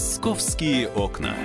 Московские окна.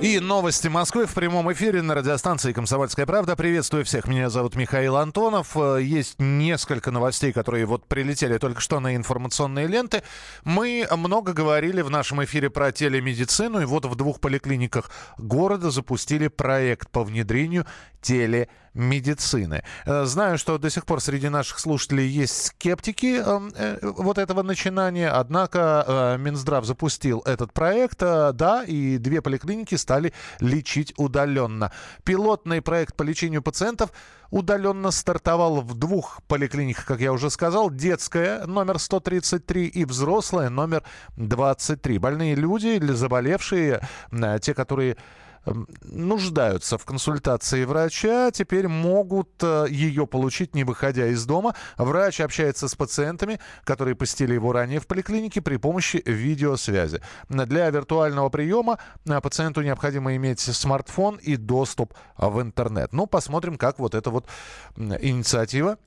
И новости Москвы в прямом эфире на радиостанции «Комсомольская правда». Приветствую всех, меня зовут Михаил Антонов. Э, есть несколько новостей, которые вот прилетели только что на информационные ленты. Мы много говорили в нашем эфире про телемедицину, и вот в двух поликлиниках города запустили проект по внедрению телемедицины медицины. Э, знаю, что до сих пор среди наших слушателей есть скептики эм, э, вот этого начинания, однако э, Минздрав запустил этот проект, да, и две поликлиники стали лечить удаленно. Пилотный проект по лечению пациентов удаленно стартовал в двух поликлиниках, как я уже сказал. Детская номер 133 и взрослая номер 23. Больные люди или заболевшие, те, которые нуждаются в консультации врача, теперь могут э, ее получить, не выходя из дома. Врач общается с пациентами, которые посетили его ранее в поликлинике при помощи видеосвязи. Для виртуального приема э, пациенту необходимо иметь смартфон и доступ в интернет. Ну, посмотрим, как вот эта вот инициатива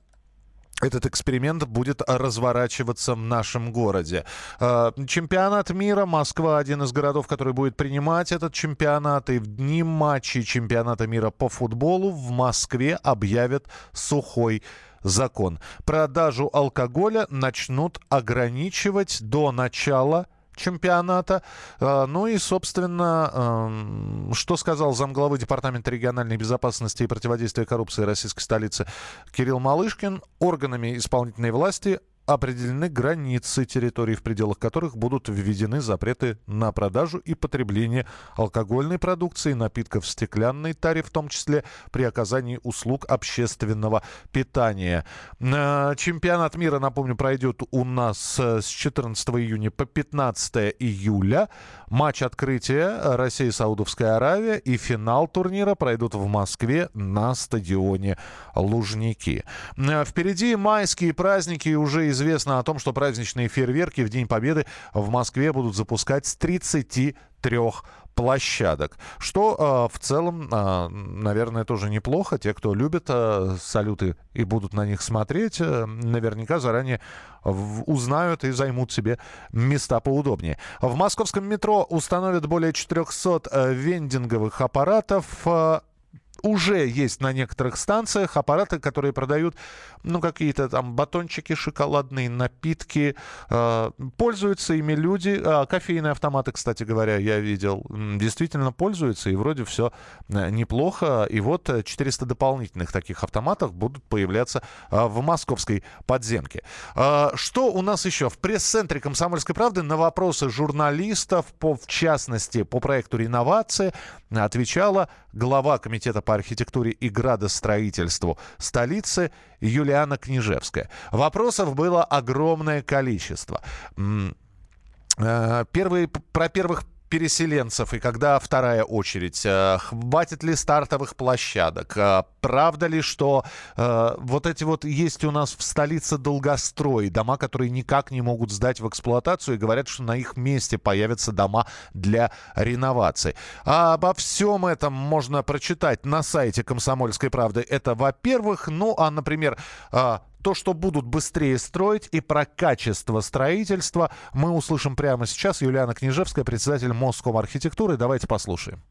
этот эксперимент будет разворачиваться в нашем городе. А, чемпионат мира. Москва один из городов, который будет принимать этот чемпионат. И в дни матчей чемпионата мира по футболу в Москве объявят сухой закон. Продажу алкоголя начнут ограничивать до начала чемпионата. А, ну и, собственно, что сказал замглавы Департамента региональной безопасности и противодействия коррупции российской столицы Кирилл Малышкин. Органами исполнительной власти определены границы территорий, в пределах которых будут введены запреты на продажу и потребление алкогольной продукции, напитков в стеклянной таре, в том числе при оказании услуг общественного питания. Э, чемпионат мира, напомню, пройдет у нас э, с 14 июня по 15 июля. Матч открытия Россия-Саудовская Аравия и финал турнира пройдут в Москве на стадионе Лужники. Э, впереди майские праздники уже известно о том, что праздничные фейерверки в День Победы в Москве будут запускать с 33 площадок. Что э, в целом, э, наверное, тоже неплохо. Те, кто любит э, салюты и будут на них смотреть, э, наверняка заранее в, узнают и займут себе места поудобнее. В московском метро установят более 400 э, вендинговых аппаратов. Э, уже есть на некоторых станциях аппараты, которые продают, ну, какие-то там батончики, шоколадные напитки. Э, пользуются ими люди. Э, кофейные автоматы, кстати говоря, я видел, действительно пользуются, и вроде все э, неплохо. И вот 400 дополнительных таких автоматов будут появляться э, в московской подземке. Э, что у нас еще? В пресс-центре «Комсомольской правды» на вопросы журналистов, по, в частности, по проекту реновации, отвечала глава комитета по архитектуре и градостроительству столицы Юлиана Княжевская. Вопросов было огромное количество. Э, первые, про первых переселенцев и когда вторая очередь? Э, хватит ли стартовых площадок? Э, правда ли, что э, вот эти вот есть у нас в столице долгострой, дома, которые никак не могут сдать в эксплуатацию и говорят, что на их месте появятся дома для реновации. А обо всем этом можно прочитать на сайте «Комсомольской правды». Это во-первых. Ну, а, например, то, что будут быстрее строить и про качество строительства мы услышим прямо сейчас. Юлиана Княжевская, председатель Моском архитектуры. Давайте послушаем.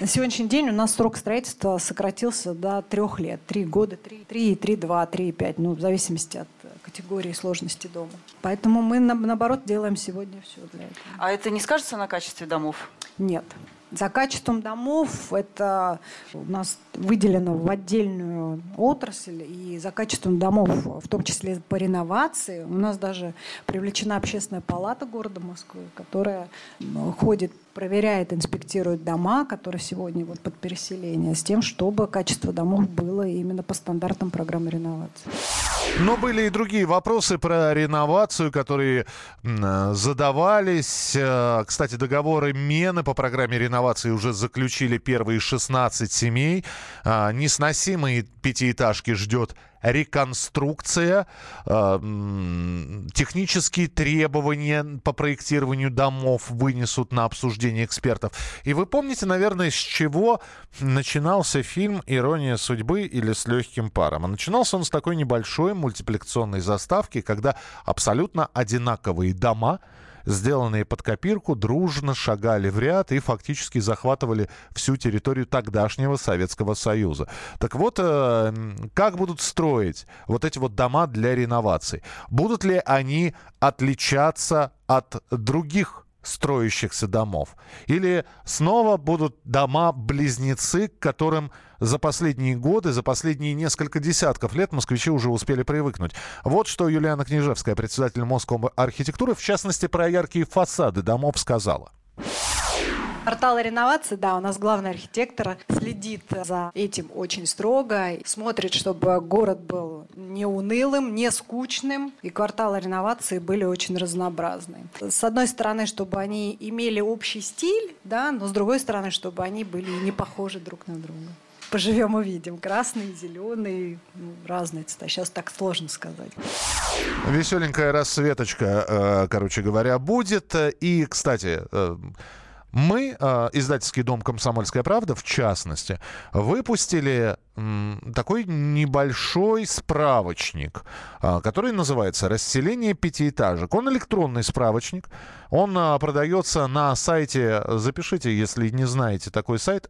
На сегодняшний день у нас срок строительства сократился до трех лет. Три года, три, три, три, два, три, пять. Ну, в зависимости от категории сложности дома. Поэтому мы, наоборот, делаем сегодня все для этого. А это не скажется на качестве домов? Нет. За качеством домов это у нас выделено в отдельную отрасль, и за качеством домов, в том числе по реновации, у нас даже привлечена общественная палата города Москвы, которая ходит проверяет, инспектирует дома, которые сегодня вот под переселение, с тем, чтобы качество домов было именно по стандартам программы реновации. Но были и другие вопросы про реновацию, которые задавались. Э, кстати, договоры Мены по программе реновации уже заключили первые 16 семей. А, несносимые пятиэтажки ждет реконструкция, э, технические требования по проектированию домов вынесут на обсуждение экспертов. И вы помните, наверное, с чего начинался фильм «Ирония судьбы» или «С легким паром». А начинался он с такой небольшой мультипликационной заставки, когда абсолютно одинаковые дома – сделанные под копирку, дружно шагали в ряд и фактически захватывали всю территорию тогдашнего Советского Союза. Так вот, э, как будут строить вот эти вот дома для реновации? Будут ли они отличаться от других строящихся домов? Или снова будут дома-близнецы, к которым за последние годы, за последние несколько десятков лет москвичи уже успели привыкнуть? Вот что Юлиана Книжевская, председатель Московской архитектуры, в частности, про яркие фасады домов сказала. Портал реновации, да, у нас главный архитектор следит за этим очень строго, смотрит, чтобы город был не унылым, не скучным, и кварталы реновации были очень разнообразны. С одной стороны, чтобы они имели общий стиль, да, но с другой стороны, чтобы они были не похожи друг на друга поживем увидим. Красный, зеленый, ну, разные цвета. Сейчас так сложно сказать. Веселенькая расцветочка, э, короче говоря, будет. И, кстати, э, мы, э, издательский дом «Комсомольская правда», в частности, выпустили такой небольшой справочник, который называется «Расселение пятиэтажек». Он электронный справочник. Он продается на сайте, запишите, если не знаете такой сайт,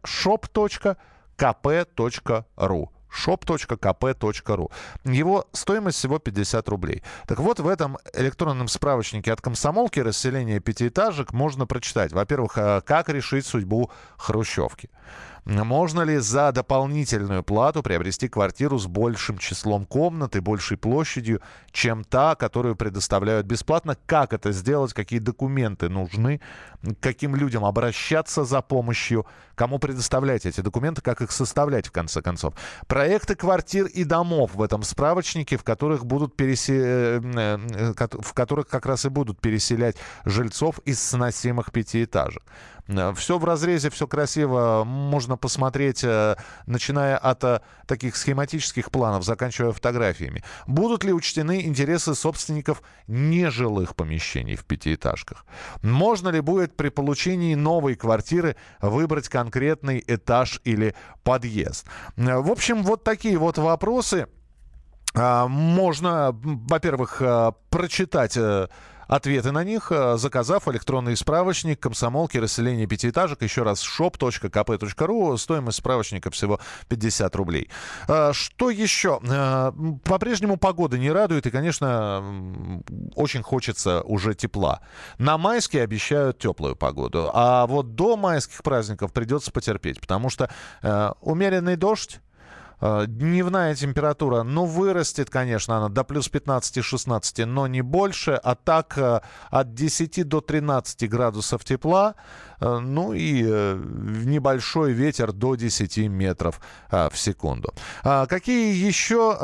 shop.kp.ru shop.kp.ru. Его стоимость всего 50 рублей. Так вот, в этом электронном справочнике от комсомолки расселение пятиэтажек можно прочитать. Во-первых, э, как решить судьбу хрущевки. Можно ли за дополнительную плату приобрести квартиру с большим числом комнат и большей площадью, чем та, которую предоставляют бесплатно? Как это сделать? Какие документы нужны? К каким людям обращаться за помощью? Кому предоставлять эти документы? Как их составлять, в конце концов? Проекты квартир и домов в этом справочнике, в которых будут пересе... Э, э, в которых как раз и будут переселять жильцов из сносимых пятиэтажек. Э, все в разрезе, все красиво. Можно посмотреть, э, начиная от э, таких схематических планов, заканчивая фотографиями. Будут ли учтены интересы собственников нежилых помещений в пятиэтажках? Можно ли будет при получении новой квартиры выбрать конкретный этаж или подъезд? В общем, вот такие вот вопросы. А, можно, во-первых, прочитать ответы на них, э, заказав электронный справочник комсомолки расселения пятиэтажек. Еще раз, shop.kp.ru. Стоимость справочника всего 50 рублей. Э, что еще? Э, по-прежнему погода не радует, и, конечно, очень хочется уже тепла. На майские обещают теплую погоду, а вот до майских праздников придется потерпеть, потому что умеренный дождь, дневная температура, ну, вырастет, конечно, она до плюс 15-16, но не больше. А так э, от 10 до 13 градусов тепла. Э, ну и небольшой ветер до 10 метров в секунду. А какие еще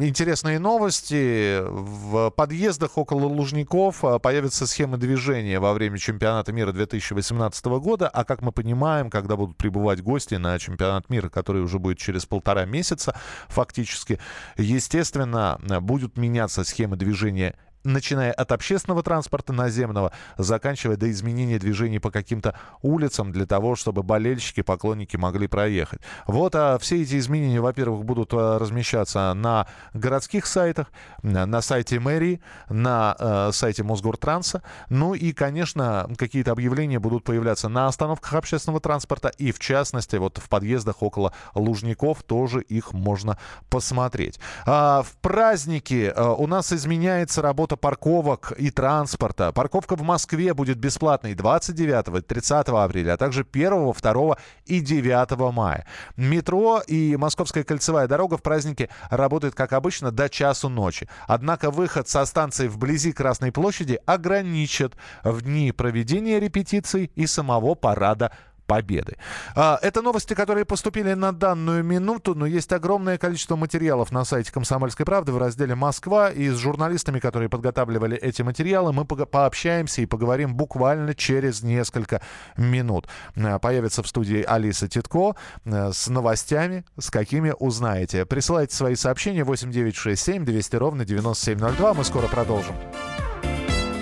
интересные новости? В подъездах около Лужников появятся схемы движения во время чемпионата мира 2018 года. А как мы понимаем, когда будут прибывать гости на чемпионат мира, который уже будет через полтора месяца фактически. Естественно, будут меняться схемы движения начиная от общественного транспорта наземного, заканчивая до изменения движений по каким-то улицам для того, чтобы болельщики, поклонники могли проехать. Вот а все эти изменения, во-первых, будут а, размещаться на городских сайтах, на сайте мэрии, на э, сайте Мосгортранса. Ну и, конечно, какие-то объявления будут появляться на остановках общественного транспорта и, в частности, вот в подъездах около Лужников тоже их можно посмотреть. А, в праздники а, у нас изменяется работа работа парковок и транспорта. Парковка в Москве будет бесплатной 29 и 30 апреля, а также 1, 2 и 9 мая. Метро и Московская кольцевая дорога в празднике работают, как обычно, до часу ночи. Однако выход со станции вблизи Красной площади ограничат в дни проведения репетиций и самого парада победы. А, это новости, которые поступили на данную минуту, но есть огромное количество материалов на сайте «Комсомольской правды» в разделе «Москва». И с журналистами, которые подготавливали эти материалы, мы пообщаемся и поговорим буквально через несколько минут. А, появится в студии Алиса Титко а, с новостями, с какими узнаете. Присылайте свои сообщения 8967 200 ровно 9702. Мы скоро продолжим.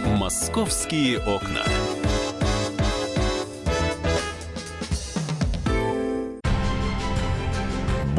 «Московские окна».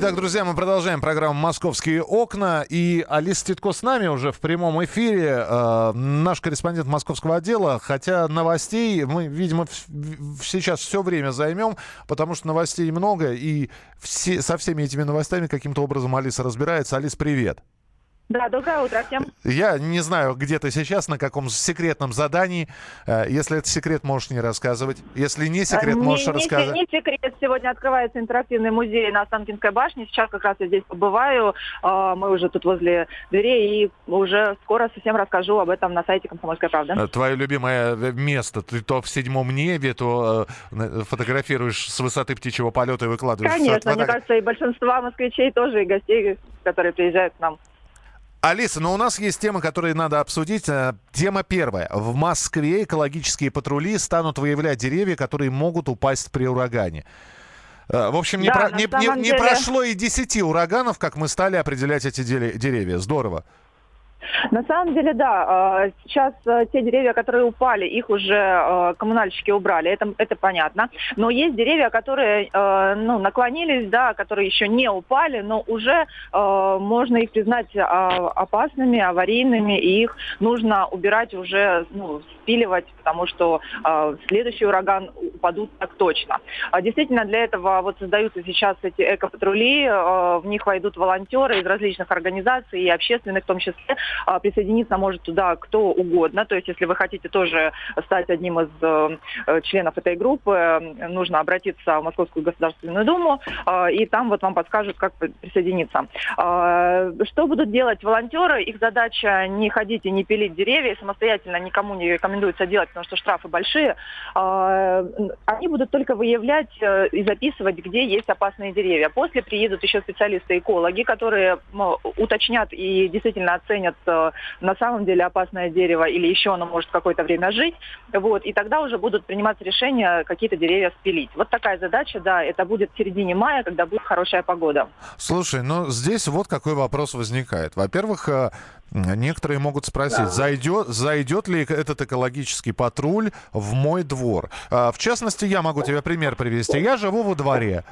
Итак, друзья, мы продолжаем программу «Московские окна». И Алиса Титко с нами уже в прямом эфире. Э, наш корреспондент московского отдела. Хотя новостей мы, видимо, в, сейчас все время займем, потому что новостей много. И все, со всеми этими новостями каким-то образом Алиса разбирается. Алис, привет. Да, доброе утро всем. Я не знаю, где ты сейчас, на каком секретном задании. Э, если это секрет, можешь не рассказывать. Если не секрет, не, можешь не, рассказать. Не секрет. Сегодня открывается интерактивный музей на Останкинской башне. Сейчас как раз я здесь побываю. А, мы уже тут возле дверей. И уже скоро совсем расскажу об этом на сайте «Комсомольская правда». Э, твое любимое э, место. Ты то в седьмом небе, то фотографируешь с высоты птичьего полета и выкладываешь. Конечно, мне кажется, и большинство москвичей тоже, и гостей, которые приезжают к нам. Алиса, но у нас есть темы, которые надо обсудить. Э, тема первая. В Москве экологические патрули станут выявлять деревья, которые могут упасть при урагане. Э, в общем, не, да, про, не, не, не прошло и десяти ураганов, как мы стали определять эти деревья. Здорово. На самом деле, да. А, сейчас э, те деревья, которые упали, их уже э, коммунальщики убрали, это, это понятно. Но есть деревья, которые э, ну, наклонились, да, которые еще не упали, но уже можно их признать а, опасными, аварийными, и их нужно убирать уже, ну, спиливать, потому что следующий ураган упадут так точно. Действительно, для этого вот создаются сейчас эти экопатрули, в них войдут волонтеры из различных организаций и общественных в том числе, а, присоединиться может туда кто угодно. То есть, если вы хотите тоже стать одним из э, э, членов этой группы, нужно обратиться в Московскую Государственную Думу, а, и там вот вам подскажут, как присоединиться. А, что будут делать волонтеры? Их задача не ходить и не пилить деревья, самостоятельно никому не рекомендуется делать, потому что штрафы большие. Они будут только выявлять э, и записывать, где есть опасные деревья. После приедут еще специалисты-экологи, которые уточнят и действительно оценят э, на самом деле опасное дерево или еще оно может какое-то время жить. Вот, и тогда уже будут приниматься решения какие-то деревья спилить. Вот такая задача, да, это будет в середине мая, когда будет хорошая погода. Слушай, ну здесь вот какой вопрос возникает. Во-первых, э, Некоторые могут спросить, да. зайдет, зайдет ли этот экологический патруль в мой двор. А, в частности, я могу тебе пример привести. Я живу во дворе.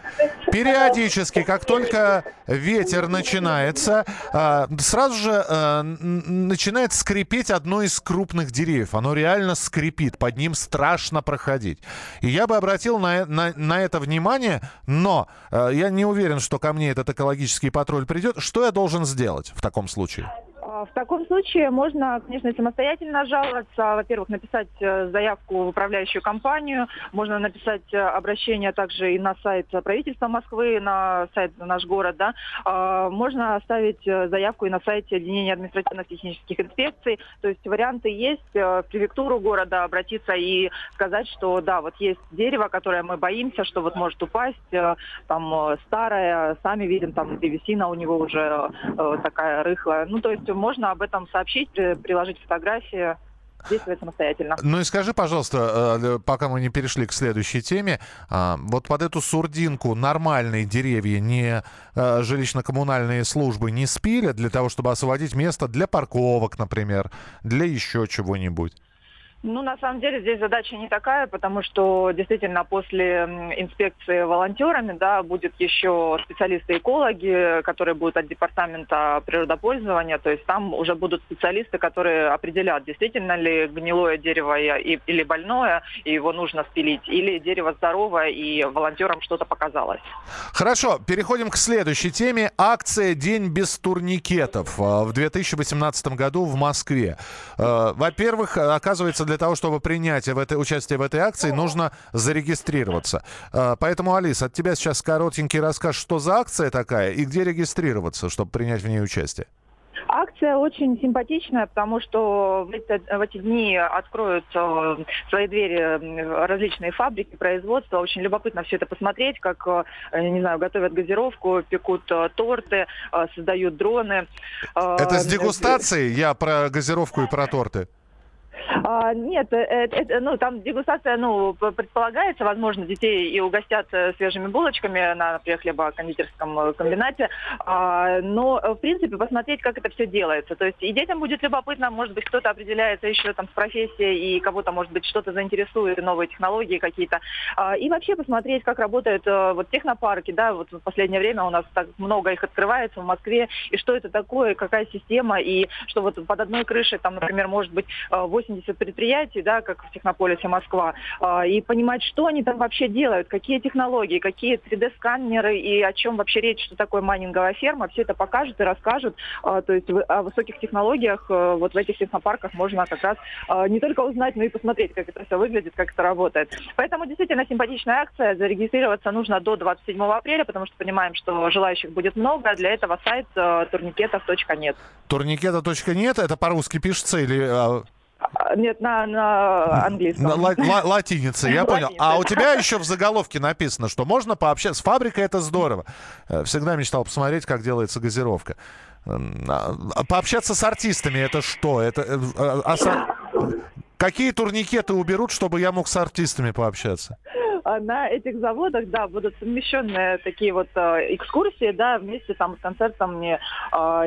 Периодически, как только ветер начинается, а, сразу же а, начинает скрипеть одно из крупных деревьев. Оно реально скрипит, под ним страшно проходить. И я бы обратил на, на, на это внимание, но я не уверен, что ко мне этот экологический патруль придет. Что я должен сделать в таком случае? А, в таком случае можно, конечно, самостоятельно жаловаться. Во-первых, написать э, заявку в управляющую компанию. Можно написать э, обращение также и на сайт правительства Москвы, на сайт наш город. Да. А, можно оставить э, заявку и на сайте отделения административных технических инспекций. То есть варианты есть. В префектуру города обратиться и сказать, что да, вот есть дерево, которое мы боимся, что вот может упасть. Там старое, сами видим, там древесина у него уже такая рыхлая. Ну, то есть можно об этом сообщить, приложить фотографии действовать самостоятельно. Ну и скажи, пожалуйста, э, пока мы не перешли к следующей теме, а, вот под эту сурдинку нормальные деревья, не э, жилищно-коммунальные службы не спилят для того, чтобы освободить место для парковок, например, для еще чего-нибудь? Ну, на самом деле, здесь задача не такая, потому что действительно после инспекции волонтерами, да, будет еще специалисты-экологи, которые будут от департамента природопользования, то есть там уже будут специалисты, которые определят, действительно ли гнилое дерево или больное, и его нужно спилить, или дерево здоровое, и волонтерам что-то показалось. Хорошо, переходим к следующей теме. Акция «День без турникетов» а, в 2018 году в Москве. А, во-первых, оказывается, для того, чтобы принять в этой, участие в этой акции, нужно зарегистрироваться. А, поэтому, Алис, от тебя сейчас коротенький рассказ, что за акция такая и где регистрироваться, чтобы принять в ней участие. Акция очень симпатичная, потому что в эти, в эти дни откроют э, свои двери различные фабрики, производства. Очень любопытно все это посмотреть, как, э, не знаю, готовят газировку, пекут э, торты, создают дроны. Это с дегустацией? Я про газировку и про торты. А, нет, это, это, ну, там дегустация, ну, предполагается, возможно, детей и угостят э, свежими булочками на, например, хлебокондитерском э, комбинате, а, но, в принципе, посмотреть, как это все делается. То есть и детям будет любопытно, может быть, кто-то определяется еще там с профессией, и кого-то, может быть, что-то заинтересует, новые технологии какие-то. А, и вообще посмотреть, как работают э, вот технопарки, да, вот в последнее время у нас так много их открывается в Москве, и что это такое, какая система, и что вот под одной крышей, там, например, может быть 80 80 предприятий, да, как в Технополисе Москва, а, и понимать, что они там вообще делают, какие технологии, какие 3D-сканеры и о чем вообще речь, что такое майнинговая ферма, все это покажут и расскажут. А, то есть о высоких технологиях э, вот в этих технопарках можно как раз а, не только узнать, но и посмотреть, как это все выглядит, как это работает. Поэтому действительно симпатичная акция. Зарегистрироваться нужно до 27 апреля, потому что понимаем, что желающих будет много. Для этого сайт э, турникетов.нет. Турникета.нет, это по-русски пишется или нет, на, на английском. На ла- ла- латинице, я понял. А у тебя еще в заголовке написано, что можно пообщаться. С фабрикой это здорово. Э, всегда мечтал посмотреть, как делается газировка. А, пообщаться с артистами это что? Это э, а, а, какие турникеты уберут, чтобы я мог с артистами пообщаться? А на этих заводах, да, будут совмещенные такие вот э, экскурсии, да, вместе там с концертом э,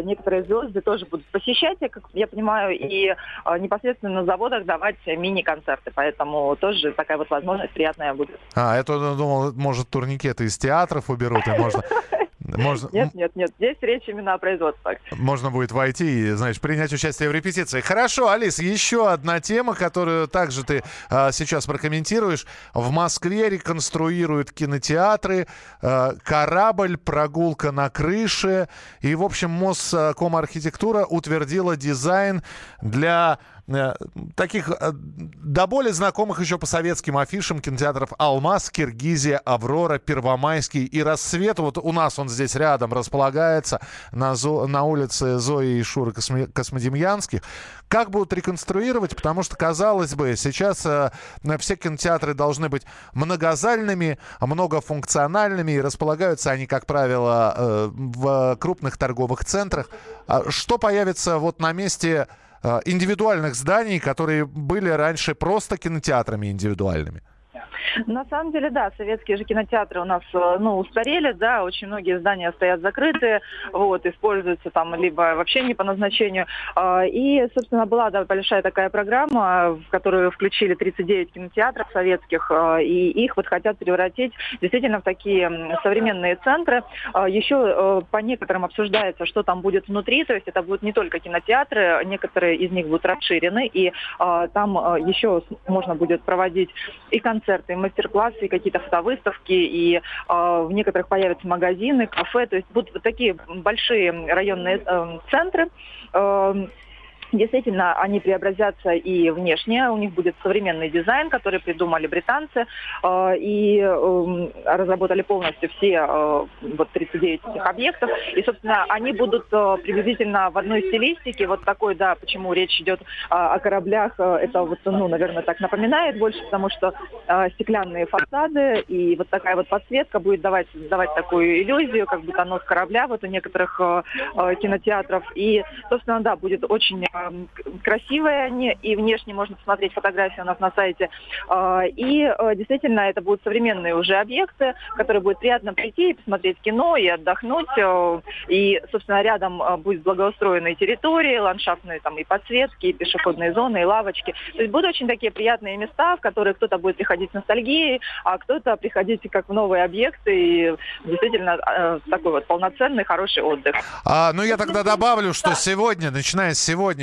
некоторые звезды тоже будут посещать, я, как я понимаю, и э, непосредственно на заводах давать мини-концерты, поэтому тоже такая вот возможность приятная будет. А, я думал, может, турникеты из театров уберут, и можно можно... Нет, нет, нет. Здесь речь именно о производстве. Можно будет войти и, знаешь, принять участие в репетиции. Хорошо, Алис, еще одна тема, которую также ты а, сейчас прокомментируешь. В Москве реконструируют кинотеатры, а, корабль, прогулка на крыше. И, в общем, Москомархитектура утвердила дизайн для таких э, до более знакомых еще по советским афишам кинотеатров «Алмаз», «Киргизия», «Аврора», «Первомайский» и «Рассвет». Вот у нас он здесь рядом располагается на, Зо, на улице Зои и Шуры Космо, Космодемьянских. Как будут реконструировать? Потому что, казалось бы, сейчас э, все кинотеатры должны быть многозальными, многофункциональными, и располагаются они, как правило, э, в крупных торговых центрах. А что появится вот на месте Э, индивидуальных зданий, которые были раньше просто кинотеатрами индивидуальными? На самом деле, да, советские же кинотеатры у нас, э, ну, устарели, да, очень многие здания стоят закрытые, вот, используются там либо вообще не по назначению. А, и, собственно, была, да, большая такая программа, в которую включили 39 кинотеатров советских, а, и их вот хотят превратить действительно в такие современные центры. А, Еще э, по некоторым обсуждается, что там будет внутри, то есть это будут не только кинотеатры, некоторые из них будут расширены, и там еще можно будет проводить и концерты, мастер-классы, какие-то фотовыставки, и э, в некоторых появятся магазины, кафе, то есть будут вот такие большие районные э, центры. Э, Действительно, они преобразятся и внешне. У них будет современный дизайн, который придумали британцы э, и э, разработали полностью все э, вот 39 этих объектов. И, собственно, они будут э, приблизительно в одной стилистике. Вот такой, да, почему речь идет о кораблях. Это вот, ну, наверное, так напоминает больше, потому что стеклянные фасады и вот такая вот подсветка будет давать, давать такую иллюзию, как будто нос корабля вот у некоторых кинотеатров. И, собственно, да, будет очень красивые они, и внешне можно посмотреть фотографии у нас на сайте. Э, и э, действительно, это будут современные уже объекты, которые будет приятно прийти и посмотреть кино, и отдохнуть. Э, и, собственно, рядом э, будет благоустроенные территории, ландшафтные там и подсветки, и пешеходные зоны, и лавочки. То есть будут очень такие приятные места, в которые кто-то будет приходить с ностальгией, а кто-то приходить как в новые объекты и действительно такой вот полноценный, хороший отдых. А, ну, я тогда добавлю, что сегодня, начиная с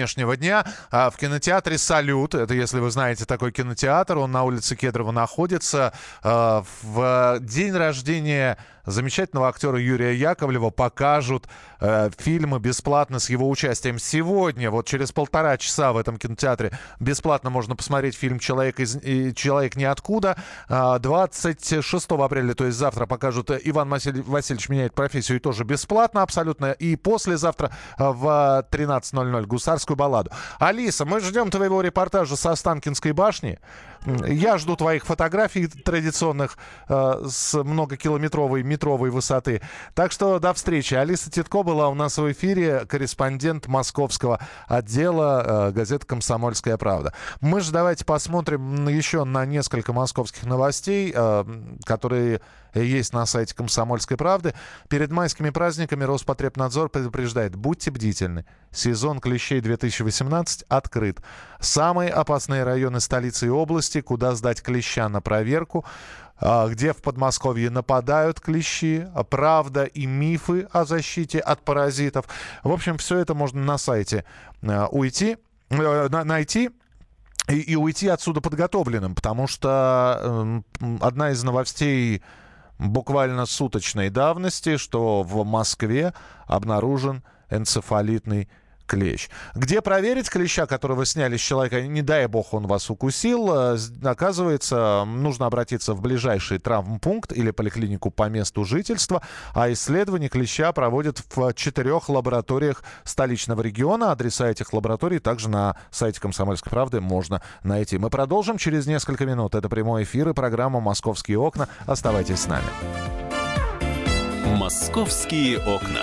сегодняшнего дня, а, в кинотеатре «Салют», это если вы знаете такой кинотеатр, он на улице Кедрова находится, а, в день рождения замечательного актера Юрия Яковлева покажут э, фильмы бесплатно с его участием. Сегодня, вот через полтора часа в этом кинотеатре бесплатно можно посмотреть фильм «Человек, из, Человек ниоткуда». 26 а, апреля, то есть завтра, покажут «Иван Василь, Васильевич меняет профессию» и тоже бесплатно абсолютно. И послезавтра в 13.00 «Гусарскую балладу». Алиса, мы ждем твоего репортажа со Останкинской башни. Я жду твоих фотографий традиционных э, с многокилометровой метровой высоты. Так что до встречи. Алиса Титко была у нас в эфире, корреспондент московского отдела э, газеты «Комсомольская правда». Мы же давайте посмотрим еще на несколько московских новостей, э, которые есть на сайте «Комсомольской правды». Перед майскими праздниками Роспотребнадзор предупреждает, будьте бдительны. Сезон клещей 2018 открыт. Самые опасные районы столицы и области, куда сдать клеща на проверку, а, где в Подмосковье нападают клещи, а, правда и мифы о защите от паразитов. В общем, все это можно на сайте а, уйти, э, найти и, и уйти отсюда подготовленным, потому что э, одна из новостей буквально суточной давности, что в Москве обнаружен энцефалитный клещ. Где проверить клеща, которого сняли с человека, не дай бог он вас укусил, э, оказывается, нужно обратиться в ближайший травмпункт или поликлинику по месту жительства, а исследование клеща проводят в четырех лабораториях столичного региона. Адреса этих лабораторий также на сайте «Комсомольской правды» можно найти. Мы продолжим через несколько минут. Это прямой эфир и программа «Московские окна». Оставайтесь с нами. «Московские окна».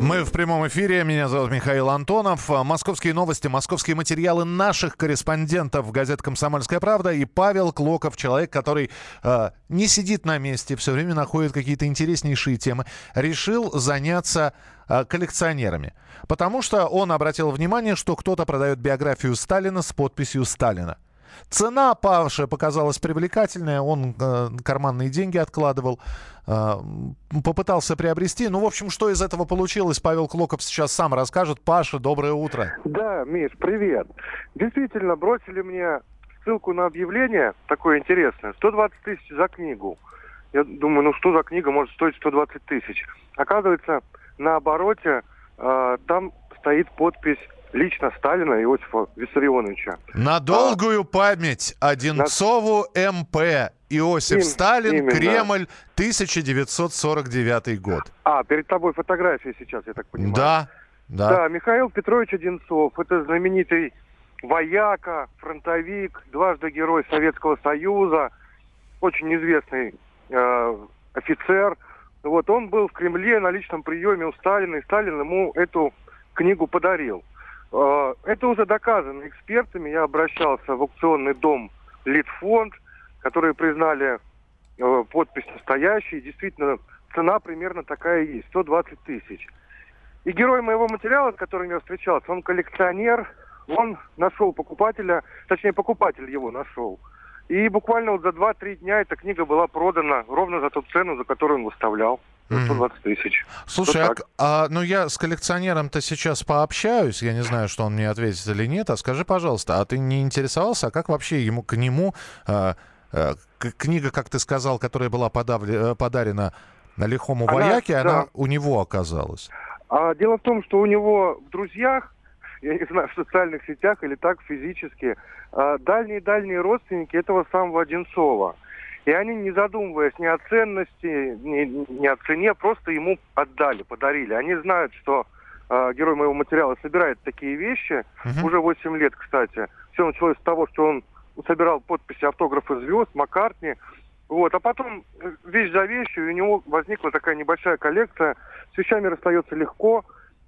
Мы в прямом эфире. Меня зовут Михаил Антонов. Московские новости, московские материалы наших корреспондентов газет «Комсомольская правда» и Павел Клоков, человек, который э, не сидит на месте, все время находит какие-то интереснейшие темы, решил заняться э, коллекционерами. Потому что он обратил внимание, что кто-то продает биографию Сталина с подписью «Сталина». Цена Павше показалась привлекательная, он э, карманные деньги откладывал, э, попытался приобрести. Ну, в общем, что из этого получилось, Павел Клоков сейчас сам расскажет. Паша, доброе утро. Да, Миш, привет. Действительно, бросили мне ссылку на объявление, такое интересное, 120 тысяч за книгу. Я думаю, ну что за книга может стоить 120 тысяч? Оказывается, на обороте э, там стоит подпись лично Сталина Иосифа Виссарионовича. На долгую а, память Одинцову на... МП Иосиф Им, Сталин, именно. Кремль, 1949 год. А, перед тобой фотографии сейчас, я так понимаю. Да, да. Да, Михаил Петрович Одинцов, это знаменитый вояка, фронтовик, дважды герой Советского Союза, очень известный э, офицер. Вот он был в Кремле на личном приеме у Сталина, и Сталин ему эту книгу подарил. Э, это уже доказано экспертами. Я обращался в аукционный дом Литфонд, которые признали э, подпись настоящей. Действительно, цена примерно такая и есть, 120 тысяч. И герой моего материала, с которым я встречался, он коллекционер, он нашел покупателя, точнее покупатель его нашел. И буквально вот за 2-3 дня эта книга была продана ровно за ту цену, за которую он выставлял. 120 тысяч. Слушай, а, а, ну я с коллекционером-то сейчас пообщаюсь, я не знаю, что он мне ответит или нет. А скажи, пожалуйста, а ты не интересовался, а как вообще ему к нему а, а, книга, как ты сказал, которая была подавле, э, подарена на лихому она, вояке, да. она у него оказалась. А, дело в том, что у него в друзьях, я не знаю, в социальных сетях или так физически, дальние-дальние родственники этого самого Одинцова. И они, не задумываясь ни о ценности, ни, ни о цене, просто ему отдали, подарили. Они знают, что э, герой моего материала собирает такие вещи, uh-huh. уже 8 лет, кстати. Все началось с того, что он собирал подписи автографы звезд, Маккартни. Вот, а потом э, вещь за вещью, у него возникла такая небольшая коллекция. С вещами расстается легко.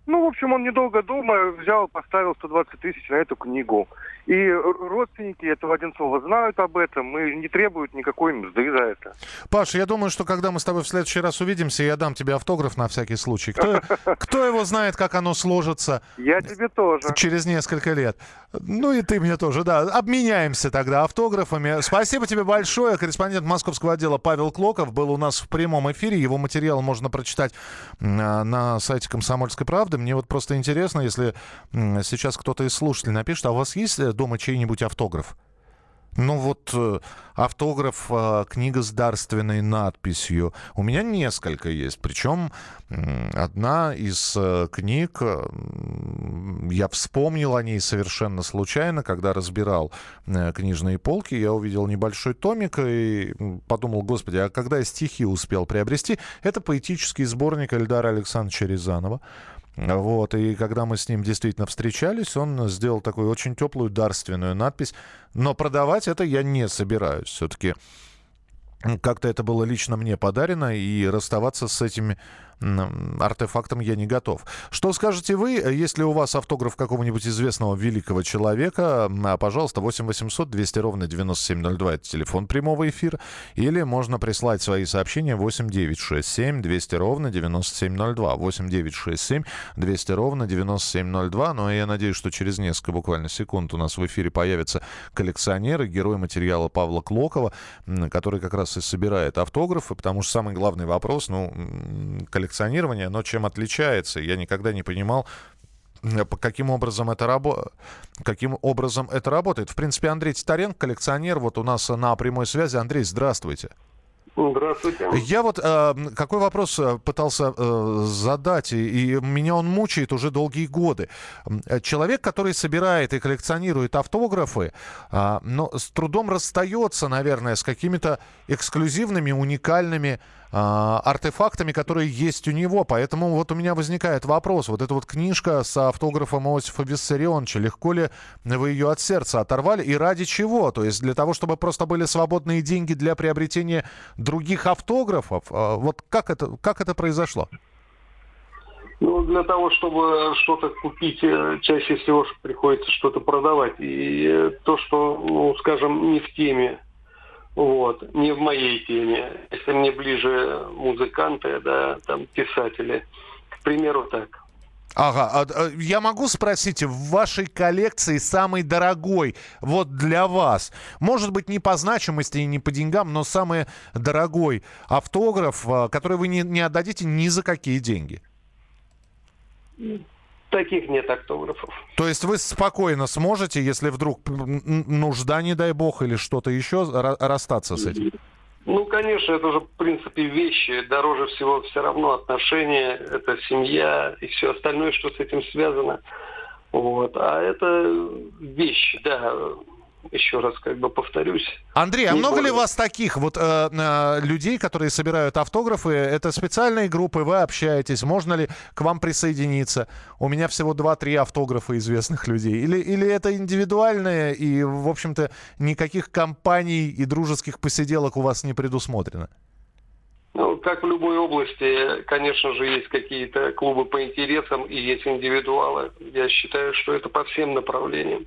Ну, в общем, он недолго думая взял, поставил 120 тысяч на эту книгу. И родственники этого Одинцова знают об этом и не требуют никакой мзды за это. Паша, я думаю, что когда мы с тобой в следующий раз увидимся, я дам тебе автограф на всякий случай. Кто, кто его знает, как оно сложится? Я тебе тоже. Через несколько лет. Ну и ты мне тоже, да. Обменяемся тогда автографами. Спасибо тебе большое. Корреспондент московского отдела Павел Клоков был у нас в прямом эфире. Его материал можно прочитать на сайте «Комсомольской правды». Мне вот просто интересно, если сейчас кто-то из слушателей напишет, а у вас есть э, дома чей-нибудь автограф? Ну вот э, автограф, э, книга с дарственной надписью. У меня несколько есть. Причем одна из э, книг, я вспомнил о ней совершенно случайно, когда разбирал книжные полки. Я увидел небольшой томик и подумал, господи, а когда я стихи успел приобрести? Это поэтический сборник Эльдара Александровича Рязанова. Вот, и когда мы с ним действительно встречались, он сделал такую очень теплую дарственную надпись. Но продавать это я не собираюсь. Все-таки как-то это было лично мне подарено, и расставаться с этими артефактом я не готов. Что скажете вы, если у вас автограф какого-нибудь известного великого человека, а, пожалуйста, 8 800 200 ровно 9702, это телефон прямого эфира, или можно прислать свои сообщения 8 967 200 ровно 9702, 8 967 200 ровно 9702, но я надеюсь, что через несколько буквально секунд у нас в эфире появятся коллекционеры, герой материала Павла Клокова, который как раз и собирает автографы, потому что самый главный вопрос, ну, коллекционер коллекционирования, но чем отличается? Я никогда не понимал, по каким образом это рабо... каким образом это работает. В принципе, Андрей Титаренко, коллекционер, вот у нас на прямой связи. Андрей, здравствуйте. Здравствуйте. Я вот э, какой вопрос э, пытался э, задать, и, и меня он мучает уже долгие годы. Человек, который собирает и коллекционирует автографы, э, но с трудом расстается, наверное, с какими-то эксклюзивными, уникальными а, артефактами, которые есть у него. Поэтому вот у меня возникает вопрос. Вот эта вот книжка с автографом Иосифа Виссарионовича, легко ли вы ее от сердца оторвали и ради чего? То есть для того, чтобы просто были свободные деньги для приобретения других автографов? А, вот как это, как это произошло? Ну, для того, чтобы что-то купить, э, чаще всего приходится что-то продавать. И то, что, ну, скажем, не в теме вот, не в моей теме. Если мне ближе музыканты, да, там писатели, к примеру, так. Ага, а, а, я могу спросить, в вашей коллекции самый дорогой, вот для вас, может быть, не по значимости и не по деньгам, но самый дорогой автограф, а, который вы не, не отдадите ни за какие деньги? Таких нет автографов. То есть вы спокойно сможете, если вдруг нужда, не дай бог, или что-то еще, расстаться с этим? Ну, конечно, это же, в принципе, вещи. Дороже всего все равно отношения, это семья и все остальное, что с этим связано. Вот. А это вещи, да еще раз как бы повторюсь. Андрей, а много более... ли вас таких вот э, э, людей, которые собирают автографы? Это специальные группы, вы общаетесь? Можно ли к вам присоединиться? У меня всего 2-3 автографа известных людей. Или, или это индивидуальное и, в общем-то, никаких компаний и дружеских посиделок у вас не предусмотрено? Ну, как в любой области, конечно же, есть какие-то клубы по интересам и есть индивидуалы. Я считаю, что это по всем направлениям.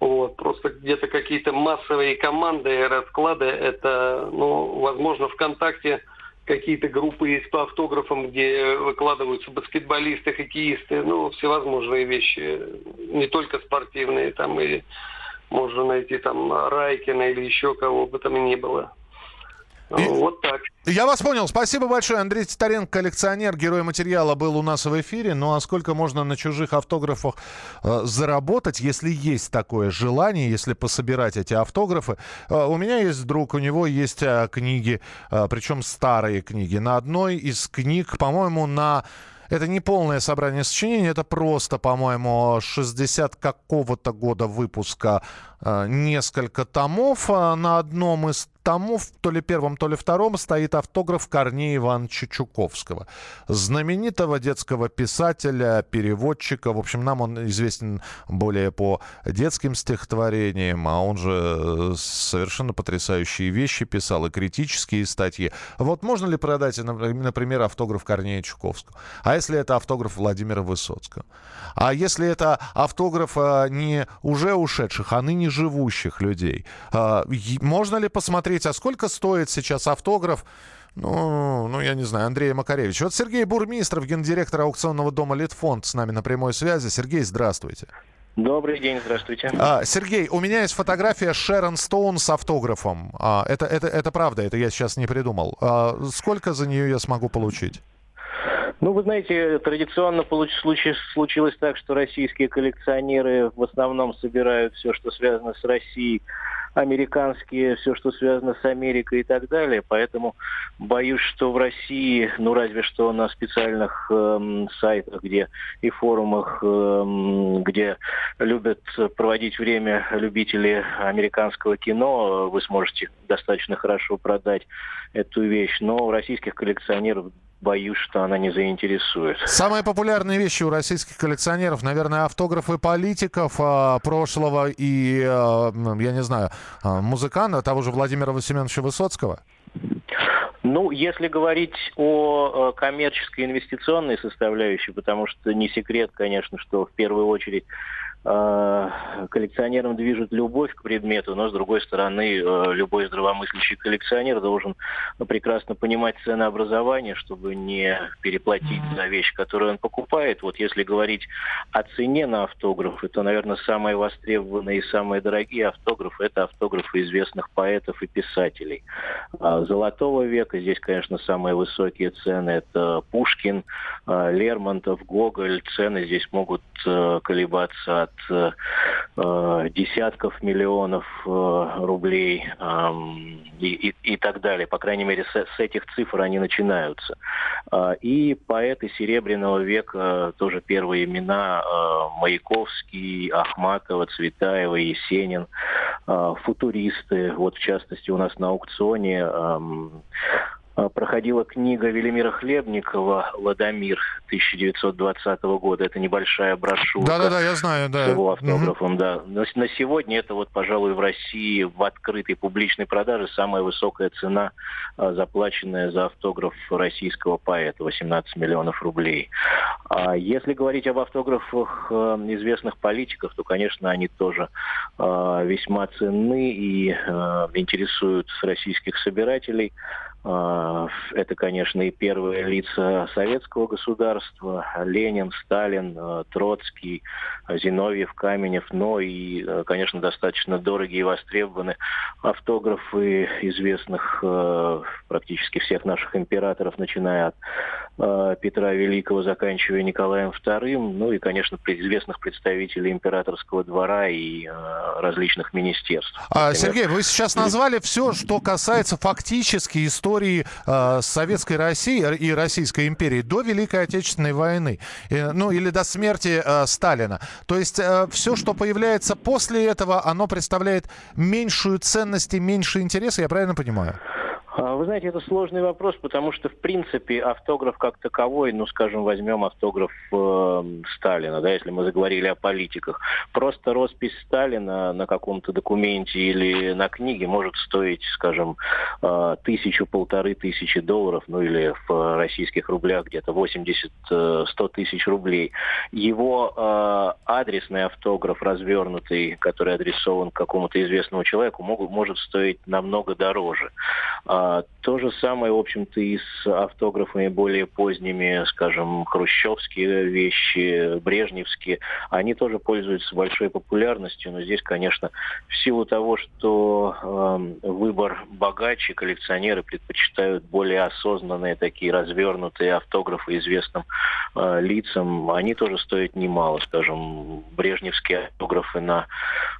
Вот, просто где-то какие-то массовые команды и расклады, это, ну, возможно, ВКонтакте какие-то группы есть по автографам, где выкладываются баскетболисты, хоккеисты, ну, всевозможные вещи, не только спортивные, там и можно найти там Райкина или еще кого бы там ни было. И... Вот так. Я вас понял. Спасибо большое. Андрей Титаренко, коллекционер, герой материала, был у нас в эфире. Ну а сколько можно на чужих автографах э, заработать, если есть такое желание, если пособирать эти автографы? Э, у меня есть друг, у него есть э, книги, э, причем старые книги. На одной из книг, по-моему, на это не полное собрание сочинений, это просто, по-моему, 60 какого-то года выпуска э, несколько томов. А на одном из тому, то ли первом, то ли втором, стоит автограф Корнея Ивановича Чуковского. Знаменитого детского писателя, переводчика. В общем, нам он известен более по детским стихотворениям, а он же э, совершенно потрясающие вещи писал и критические статьи. Вот можно ли продать, например, автограф Корнея Чуковского? А если это автограф Владимира Высоцкого? А если это автограф э, не уже ушедших, а ныне живущих людей? Э, можно ли посмотреть посмотреть, а сколько стоит сейчас автограф ну, ну, я не знаю, Андрея Макаревича. Вот Сергей Бурмистров, гендиректор аукционного дома «Литфонд» с нами на прямой связи. Сергей, здравствуйте. Добрый день, здравствуйте. А, Сергей, у меня есть фотография Шерон Стоун с автографом. А, это, это, это правда, это я сейчас не придумал. А, сколько за нее я смогу получить? Ну, вы знаете, традиционно получ, случилось, так, что российские коллекционеры в основном собирают все, что связано с Россией американские, все, что связано с Америкой и так далее. Поэтому боюсь, что в России, ну разве что на специальных э, сайтах, где и форумах, э, где любят проводить время любители американского кино, вы сможете достаточно хорошо продать эту вещь. Но у российских коллекционеров боюсь, что она не заинтересует. Самые популярные вещи у российских коллекционеров, наверное, автографы политиков э, прошлого и, э, я не знаю, э, музыканта, того же Владимира Васильевича Высоцкого. Ну, если говорить о коммерческой инвестиционной составляющей, потому что не секрет, конечно, что в первую очередь Э, коллекционерам движет любовь к предмету, но с другой стороны э, любой здравомыслящий коллекционер должен прекрасно понимать ценообразование, чтобы не переплатить за вещь, которую он покупает. Вот если говорить о цене на автографы, то, наверное, самые востребованные и самые дорогие автографы – это автографы известных поэтов и писателей. А Золотого века здесь, конечно, самые высокие цены – это Пушкин, э, Лермонтов, Гоголь. Цены здесь могут колебаться от э, десятков миллионов э, рублей э, и, и, и так далее. По крайней мере, с, с этих цифр они начинаются. Э, и поэты Серебряного века, тоже первые имена, э, Маяковский, Ахматова, Цветаева, Есенин, э, футуристы, вот в частности у нас на аукционе э, проходила книга Велимира Хлебникова «Ладомир» 1920 года. Это небольшая брошюра. Да-да-да, я знаю, да. С его автографом, угу. да. Но на сегодня это вот, пожалуй, в России в открытой публичной продаже самая высокая цена, а, заплаченная за автограф российского поэта, 18 миллионов рублей. А если говорить об автографах а, известных политиков, то, конечно, они тоже весьма ценны и интересуют российских собирателей. А, это, конечно, и первые лица советского государства, Ленин, Сталин, а, Троцкий, Зиновьев, Каменев, но и, а, конечно, достаточно дорогие и востребованы автографы известных практически всех наших императоров, начиная от Петра Великого, заканчивая Николаем II, ну и, конечно, известных представителей императорского двора и различных министерств. Например, Сергей, вы сейчас назвали все, что касается фактически истории истории э, Советской России и Российской империи до Великой Отечественной войны, э, ну или до смерти э, Сталина. То есть э, все, что появляется после этого, оно представляет меньшую ценность и меньше интереса, я правильно понимаю? А, вы знаете, это сложный вопрос, потому что, в принципе, автограф как таковой, ну, скажем, возьмем автограф э, Сталина, да, если мы заговорили о политиках. Просто роспись Сталина на каком-то документе или на книге может стоить, скажем, э, тысячу, полторы тысячи долларов, ну, или в российских рублях где-то 80-100 э, тысяч рублей. Его э, адресный автограф, развернутый, который адресован какому-то известному человеку, могут, может стоить намного дороже. А, то же самое, в общем-то, и с автографами более поздними, скажем, хрущевские вещи, брежневские. Они тоже пользуются большой популярностью, но здесь, конечно, в силу того, что э, выбор богаче, коллекционеры предпочитают более осознанные такие развернутые автографы известным э, лицам, они тоже стоят немало, скажем, брежневские автографы на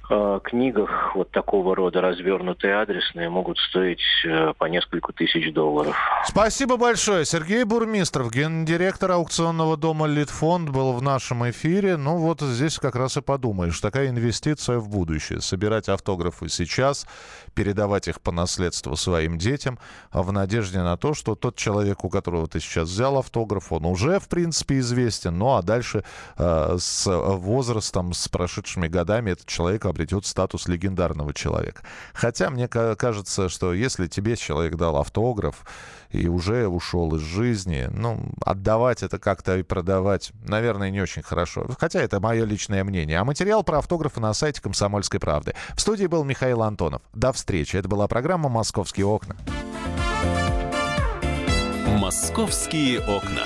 э, книгах вот такого рода развернутые адресные могут стоить э, по несколько тысяч долларов. Спасибо большое. Сергей Бурмистров, гендиректор аукционного дома «Литфонд» был в нашем эфире. Ну вот здесь как раз и подумаешь. Такая инвестиция в будущее. Собирать автографы сейчас, передавать их по наследству своим детям, а в надежде на то, что тот человек, у которого ты сейчас взял автограф, он уже, в принципе, известен. Ну а дальше э, с возрастом, с прошедшими годами этот человек обретет статус легендарного человека. Хотя мне кажется, что если тебе человек дал автограф и уже ушел из жизни, ну, отдавать это как-то и продавать, наверное, не очень хорошо. Хотя это мое личное мнение. А материал про автографы на сайте «Комсомольской правды». В студии был Михаил Антонов. До встречи. Это была программа «Московские окна». «Московские окна».